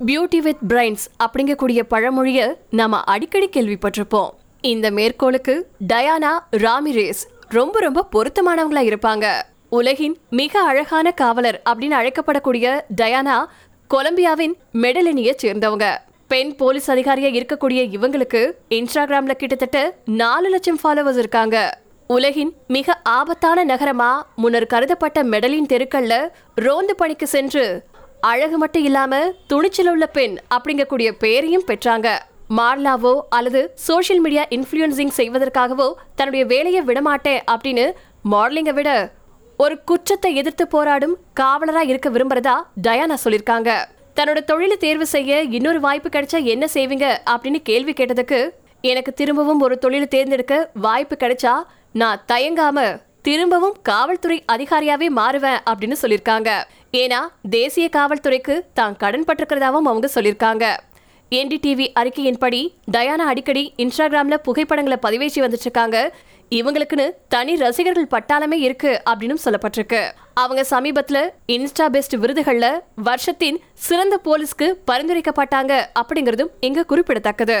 Beauty with Brains அப்படிங்கக்கூடிய பழமொழியை நாம அடிக்கடி கேள்விப்பட்டிருப்போம். இந்த மேற்கோளுக்கு டயானா ராமிரேஸ் ரொம்ப ரொம்ப பொருத்தமானவங்களா இருப்பாங்க. உலகின் மிக அழகான காவலர் அப்படின்னு அழைக்கப்படக்கூடிய டயானா கொலம்பியாவின் மெடலினியை சேர்ந்தவங்க. பெண் போலீஸ் அதிகாரியா இருக்கக்கூடிய இவங்களுக்கு இன்ஸ்டாகிராம்ல கிட்டத்தட்ட நாலு லட்சம் ஃபாலோவர்ஸ் இருக்காங்க. உலகின் மிக ஆபத்தான நகரமா முன்னர் கருதப்பட்ட மெடலின் தெருக்கள்ல ரோந்து பணிக்கு சென்று அழகு மட்டும் இல்லாம துணிச்சல் உள்ள பெண் அப்படிங்கக்கூடிய பெயரையும் பெற்றாங்க. மார்லாவோ அல்லது சோஷியல் மீடியா இன்ஃப்ளூயன்சிங் செய்வதற்காகவோ தன்னுடைய வேலையை விடமாட்டேன் அப்படின்னு மாடலிங்கை விட ஒரு குற்றத்தை எதிர்த்து போராடும் காவலரா இருக்க விரும்புறதா டயானா சொல்லியிருக்காங்க. தன்னோட தொழிலை தேர்வு செய்ய இன்னொரு வாய்ப்பு கிடைச்சா என்ன செய்வீங்க அப்படின்னு கேள்வி கேட்டதுக்கு எனக்கு திரும்பவும் ஒரு தொழிலை தேர்ந்தெடுக்க வாய்ப்பு கிடைச்சா நான் தயங்காம திரும்பவும் காவல்துறை அதிகாரியாவே மாறுவேன் அப்படின்னு சொல்லியிருக்காங்க ஏன்னா தேசிய காவல்துறைக்கு தான் கடன் பட்டிருக்கிறதாவும் அவங்க சொல்லியிருக்காங்க என்டிடிவி அறிக்கையின்படி டயானா அடிக்கடி இன்ஸ்டாகிராம்ல புகைப்படங்களை பதிவேற்றி வந்துட்டு இருக்காங்க இவங்களுக்குன்னு தனி ரசிகர்கள் பட்டாளமே இருக்கு அப்படின்னு சொல்லப்பட்டிருக்கு. அவங்க சமீபத்துல இன்ஸ்டா பெஸ்ட் விருதுகள்ல வருஷத்தின் சிறந்த போலீஸ்க்கு பரிந்துரைக்கப்பட்டாங்க அப்படிங்கறதும் இங்க குறிப்பிடத்தக்கது.